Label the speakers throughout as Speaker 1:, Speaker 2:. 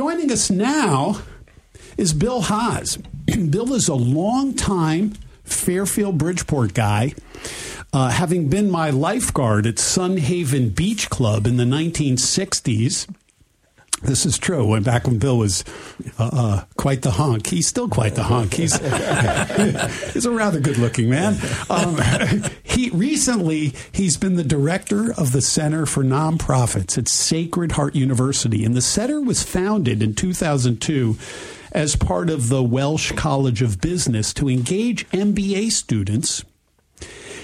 Speaker 1: joining us now is Bill Haas. Bill is a long-time Fairfield Bridgeport guy. Uh, having been my lifeguard at Sun Haven Beach Club in the 1960s, this is true. When back when Bill was uh, uh, quite the honk, he's still quite the honk. He's he's a rather good looking man. Um, he recently he's been the director of the Center for Nonprofits at Sacred Heart University, and the center was founded in 2002 as part of the Welch College of Business to engage MBA students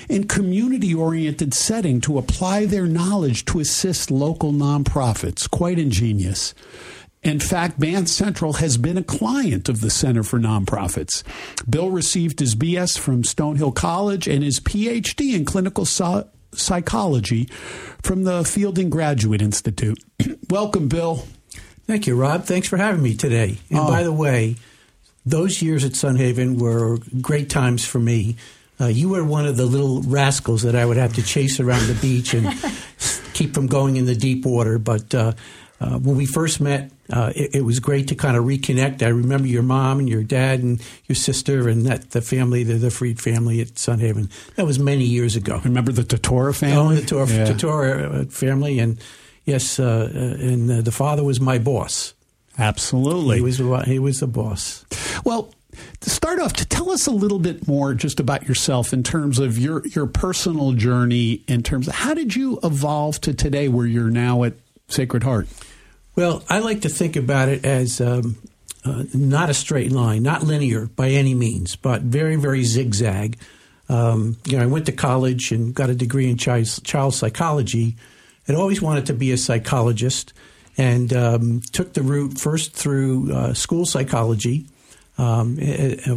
Speaker 1: in community oriented setting to apply their knowledge to assist local nonprofits. Quite ingenious. In fact, Band Central has been a client of the Center for Nonprofits. Bill received his BS from Stonehill College and his PhD in clinical so- psychology from the Fielding Graduate Institute. Welcome, Bill.
Speaker 2: Thank you, Rob. Thanks for having me today. And oh. by the way, those years at Sun Haven were great times for me. Uh, you were one of the little rascals that I would have to chase around the beach and keep from going in the deep water. But uh, uh, when we first met, uh, it, it, was great to kind of reconnect. I remember your mom and your dad and your sister and that the family, the, the Fried family at Sun Haven. That was many years ago.
Speaker 1: Remember the Totora family?
Speaker 2: Oh, the Totora, yeah. Totora uh, family, and yes, uh, and the father was my boss.
Speaker 1: Absolutely,
Speaker 2: he was he was the boss.
Speaker 1: Well, to start off, to tell us a little bit more just about yourself in terms of your your personal journey. In terms of how did you evolve to today, where you're now at Sacred Heart?
Speaker 2: Well, I like to think about it as um, uh, not a straight line, not linear by any means, but very, very zigzag. Um, you know, I went to college and got a degree in child, child psychology. I'd always wanted to be a psychologist and um, took the route first through uh, school psychology um,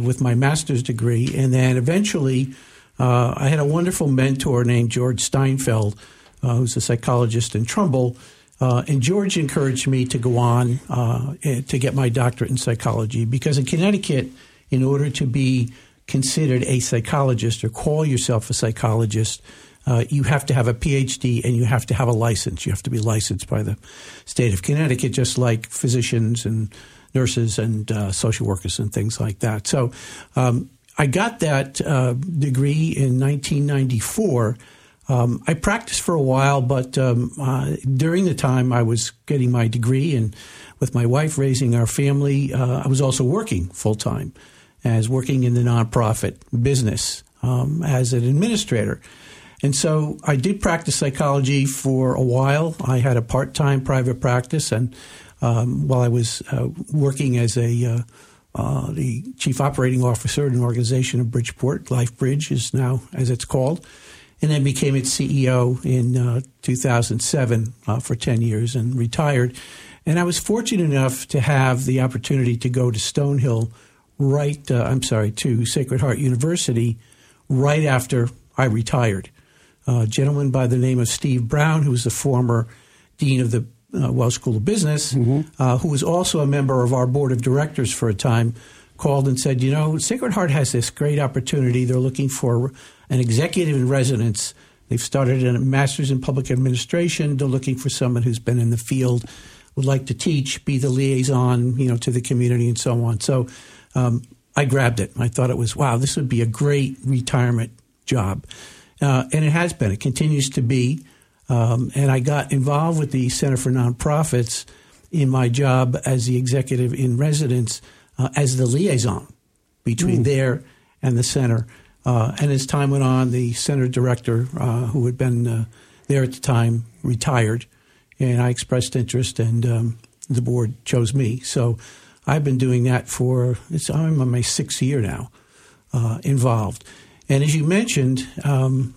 Speaker 2: with my master's degree. And then eventually, uh, I had a wonderful mentor named George Steinfeld, uh, who's a psychologist in Trumbull. Uh, and George encouraged me to go on uh, to get my doctorate in psychology because in Connecticut, in order to be considered a psychologist or call yourself a psychologist, uh, you have to have a PhD and you have to have a license. You have to be licensed by the state of Connecticut, just like physicians and nurses and uh, social workers and things like that. So um, I got that uh, degree in 1994. Um, I practiced for a while, but um, uh, during the time I was getting my degree and with my wife raising our family, uh, I was also working full time as working in the nonprofit business um, as an administrator. And so I did practice psychology for a while. I had a part time private practice, and um, while I was uh, working as a uh, uh, the chief operating officer in an organization of Bridgeport, LifeBridge is now as it's called, and then became its CEO in uh, 2007 uh, for 10 years and retired. And I was fortunate enough to have the opportunity to go to Stonehill, right? I'm sorry, to Sacred Heart University, right after I retired. A gentleman by the name of Steve Brown, who was the former dean of the uh, Welch School of Business, mm-hmm. uh, who was also a member of our board of directors for a time, called and said, You know, Sacred Heart has this great opportunity. They're looking for an executive in residence. They've started a master's in public administration. They're looking for someone who's been in the field, would like to teach, be the liaison, you know, to the community and so on. So um, I grabbed it. I thought it was, wow, this would be a great retirement job. Uh, and it has been. It continues to be. Um, and I got involved with the Center for Nonprofits in my job as the executive in residence uh, as the liaison between mm. there and the center. Uh, and as time went on, the center director, uh, who had been uh, there at the time, retired, and I expressed interest, and um, the board chose me. So I've been doing that for I'm on my sixth year now, uh, involved. And as you mentioned, um,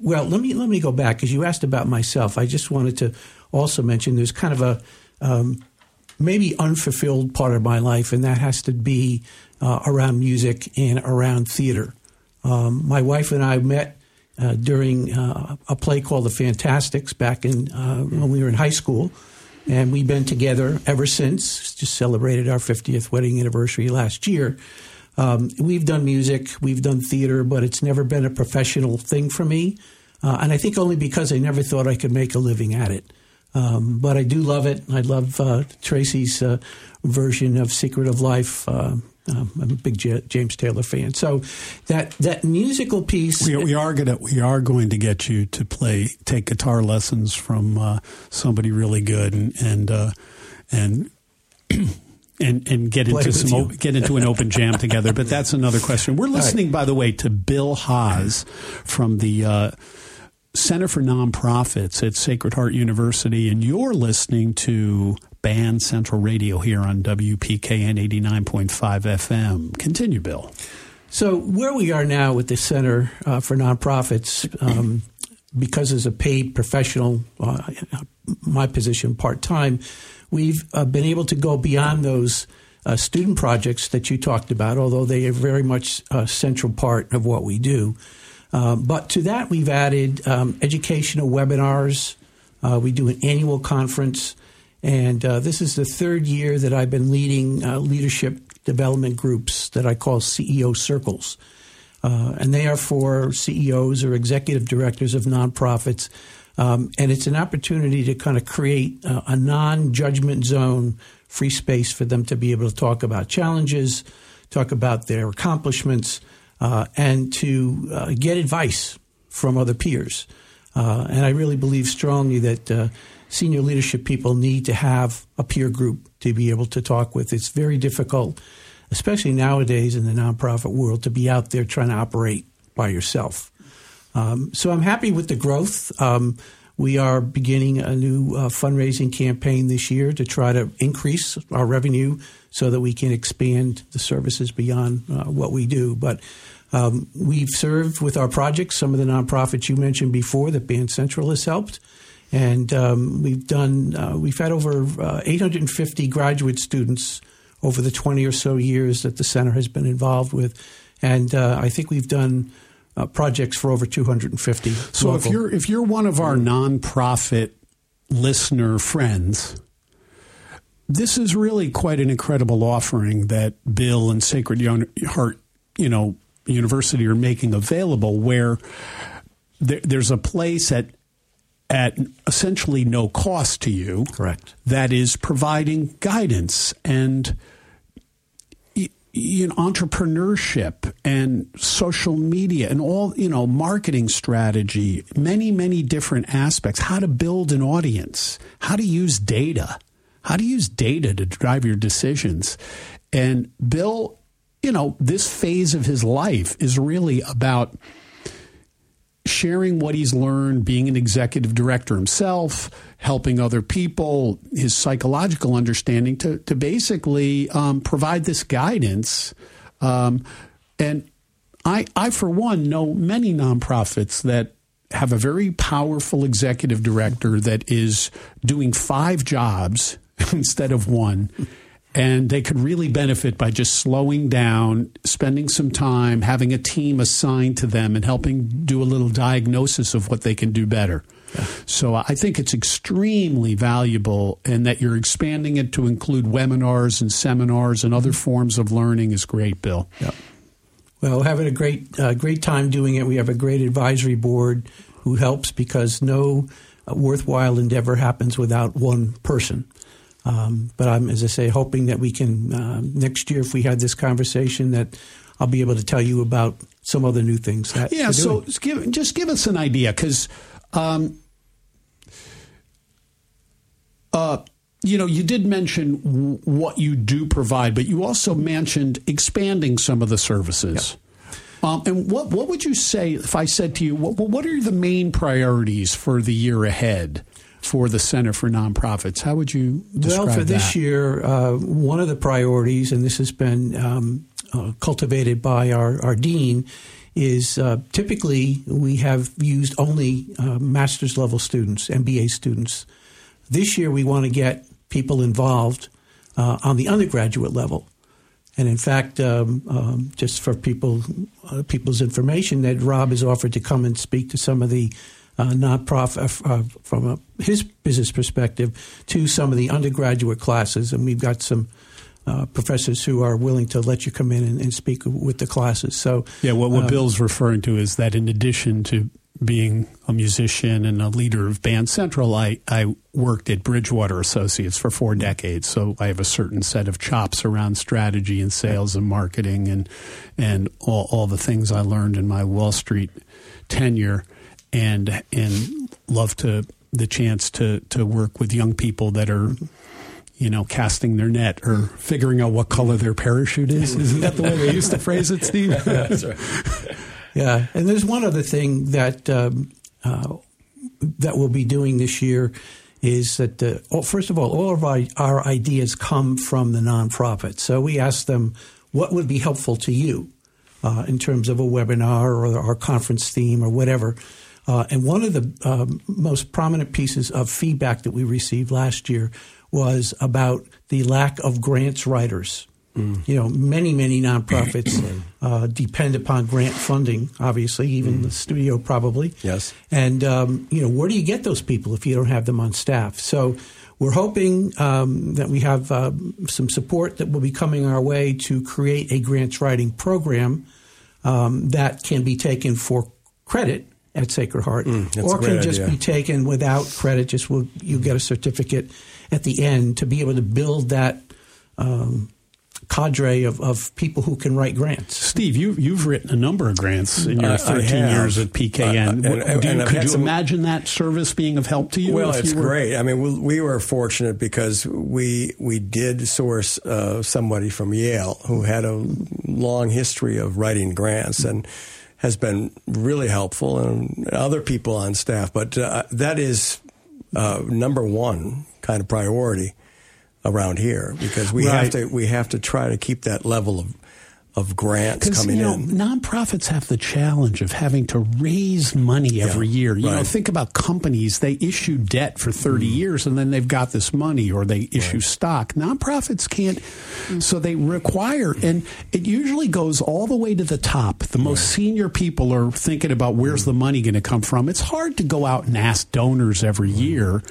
Speaker 2: well, let me let me go back because you asked about myself. I just wanted to also mention there's kind of a um, maybe unfulfilled part of my life, and that has to be uh, around music and around theater. Um, my wife and I met uh, during uh, a play called The Fantasticks back in uh, when we were in high school, and we've been together ever since. Just celebrated our 50th wedding anniversary last year. Um, we've done music, we've done theater, but it's never been a professional thing for me. Uh, and I think only because I never thought I could make a living at it. Um, but I do love it. I love uh, Tracy's uh, version of Secret of Life. Uh, um, I'm a big J- James Taylor fan. So that that musical piece.
Speaker 1: We, we, are gonna we are going to get you to play take guitar lessons from uh, somebody really good and and uh, and. and and get into some get into an open jam together. But that's another question. We're listening, right. by the way, to Bill Haas from the uh, Center for Nonprofits at Sacred Heart University, and you're listening to Band Central Radio here on WPKN 89.5 FM. Continue, Bill.
Speaker 2: So, where we are now with the Center uh, for Nonprofits, um, because as a paid professional, uh, my position part time, we've uh, been able to go beyond those uh, student projects that you talked about, although they are very much a central part of what we do. Uh, but to that, we've added um, educational webinars. Uh, we do an annual conference. And uh, this is the third year that I've been leading uh, leadership development groups that I call CEO circles. Uh, and they are for CEOs or executive directors of nonprofits. Um, and it's an opportunity to kind of create uh, a non judgment zone, free space for them to be able to talk about challenges, talk about their accomplishments, uh, and to uh, get advice from other peers. and I really believe strongly that senior leadership people need to have a peer group to be able to talk with. It's very difficult, especially nowadays in the nonprofit world, to be out there trying to operate by yourself. Um, so I'm happy with the growth. Um, we are beginning a new uh, fundraising campaign this year to try to increase our revenue so that we can expand the services beyond uh, what we do. But um, we've served with our projects some of the nonprofits you mentioned before that Band Central has helped. And um, we've done, uh, we've had over uh, 850 graduate students over the 20 or so years that the center has been involved with. And uh, I think we've done uh, projects for over 250.
Speaker 1: So local. if you're if you're one of our nonprofit listener friends, this is really quite an incredible offering that Bill and Sacred Heart, you know, University are making available, where there, there's a place at at essentially no cost to you.
Speaker 2: Correct.
Speaker 1: That is providing guidance and you know, entrepreneurship and social media and all, you know, marketing strategy, many, many different aspects, how to build an audience, how to use data, how to use data to drive your decisions. And Bill, you know, this phase of his life is really about sharing what he's learned, being an executive director himself, helping other people, his psychological understanding to, to basically um, provide this guidance. Um, and I, I, for one, know many nonprofits that have a very powerful executive director that is doing five jobs instead of one and they could really benefit by just slowing down, spending some time, having a team assigned to them, and helping do a little diagnosis of what they can do better. Yeah. So I think it's extremely valuable, and that you're expanding it to include webinars and seminars and other forms of learning is great, Bill.
Speaker 2: Yeah. Well, having a great uh, great time doing it. We have a great advisory board who helps because no uh, worthwhile endeavor happens without one person. Um, but I'm, as I say, hoping that we can uh, next year, if we had this conversation, that I'll be able to tell you about some other new things. That
Speaker 1: yeah, so just give, just give us an idea because. Um, uh, you know, you did mention w- what you do provide, but you also mentioned expanding some of the services. Yep. Um, and what what would you say if I said to you, what, what are the main priorities for the year ahead? For the Center for Nonprofits. How would you describe
Speaker 2: Well, for
Speaker 1: that?
Speaker 2: this year, uh, one of the priorities, and this has been um, uh, cultivated by our, our dean, is uh, typically we have used only uh, master's level students, MBA students. This year, we want to get people involved uh, on the undergraduate level. And in fact, um, um, just for people uh, people's information, that Rob has offered to come and speak to some of the uh, nonprofit uh, from a, his business perspective to some of the undergraduate classes, and we've got some. Uh, professors who are willing to let you come in and, and speak with the classes. So
Speaker 1: yeah, what, what um, Bill's referring to is that in addition to being a musician and a leader of Band Central, I, I worked at Bridgewater Associates for four decades. So I have a certain set of chops around strategy and sales and marketing and and all, all the things I learned in my Wall Street tenure and and love to the chance to to work with young people that are you know, casting their net or figuring out what color their parachute is. Isn't that the way they used to phrase it, Steve? Right.
Speaker 2: Yeah, and there's one other thing that um, uh, that we'll be doing this year is that uh, oh, first of all, all of our, our ideas come from the nonprofit. So we ask them what would be helpful to you uh, in terms of a webinar or our conference theme or whatever. Uh, and one of the um, most prominent pieces of feedback that we received last year was about the lack of grants writers. Mm. You know, many, many nonprofits uh, depend upon grant funding, obviously, even mm. the studio probably.
Speaker 3: Yes.
Speaker 2: And, um, you know, where do you get those people if you don't have them on staff? So we're hoping um, that we have uh, some support that will be coming our way to create a grants writing program um, that can be taken for credit at Sacred Heart,
Speaker 3: mm,
Speaker 2: or can just
Speaker 3: idea.
Speaker 2: be taken without credit. Just will you get a certificate at the end to be able to build that um, cadre of, of people who can write grants.
Speaker 1: Steve, you, you've written a number of grants in your
Speaker 3: Uh,
Speaker 1: 13 years at PKN.
Speaker 3: Uh, and- and-
Speaker 1: do you-
Speaker 3: and I've
Speaker 1: could you
Speaker 3: some-
Speaker 1: imagine that service being of help to you?
Speaker 3: Well, it's
Speaker 1: you
Speaker 3: great. I mean, we, we were fortunate because we we did source uh, somebody from Yale who had a long history of writing grants and has been really helpful, and other people on staff. But uh, that is uh, number one kind of priority around here because we have to we have to try to keep that level of of grants coming
Speaker 1: you know,
Speaker 3: in.
Speaker 1: nonprofits have the challenge of having to raise money every year. You know, think about companies; they issue debt for thirty
Speaker 3: Mm.
Speaker 1: years, and then they've got this money, or they issue stock. Nonprofits can't, so they require, and it usually goes all the way to the top. The most senior people are thinking about where's
Speaker 3: Mm.
Speaker 1: the money going to come from. It's hard to go out and ask donors every
Speaker 3: Mm.
Speaker 1: year.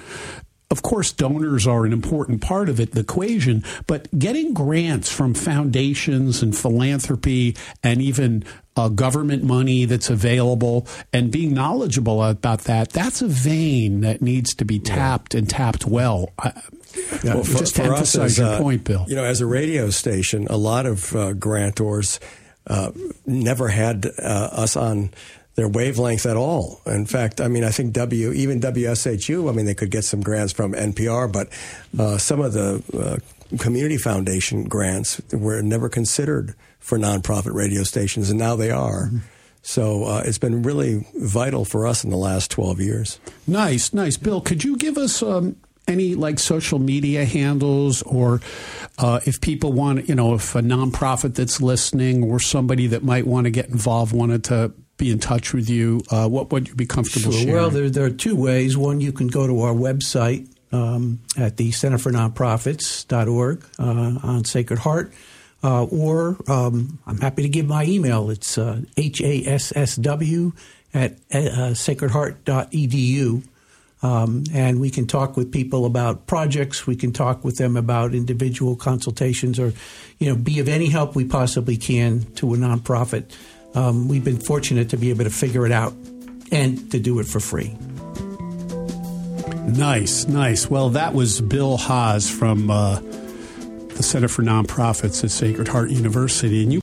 Speaker 1: Of course, donors are an important part of it, the equation, but getting grants from foundations and philanthropy and even uh, government money that's available and being knowledgeable about that, that's a vein that needs to be tapped and tapped well. I,
Speaker 3: Well, for-
Speaker 1: just to emphasize
Speaker 3: as,
Speaker 1: your
Speaker 3: uh,
Speaker 1: point, Bill.
Speaker 3: You know, as a radio station, a lot of uh, grantors uh, never had uh, us on their wavelength at all. In fact, I mean, I think W, even WSHU, I mean, they could get some grants from NPR, but uh, some of the uh, community foundation grants were never considered for nonprofit radio stations, and now they are. So uh, it's been really vital for us in the last 12 years.
Speaker 1: Nice, nice. Bill, could you give us um, any like social media handles or uh, if people want, you know, if a nonprofit that's listening or somebody that might want to get involved wanted to be in touch with you, uh, what would you be comfortable
Speaker 2: Sure.
Speaker 1: sharing?
Speaker 2: Well, there, there are two ways. One, you can go to our website um, at the Center for Nonprofits.org uh, on Sacred Heart. Uh, or um, I'm happy to give my email. It's uh, hassw at uh, sacredheart.edu. Um, and we can talk with people about projects. We can talk with them about individual consultations or, you know, be of any help we possibly can to a nonprofit. Um, we've been fortunate to be able to figure it out and to do it for free.
Speaker 1: Nice, nice. Well, that was Bill Haas from uh, the Center for Nonprofits at Sacred Heart University. And you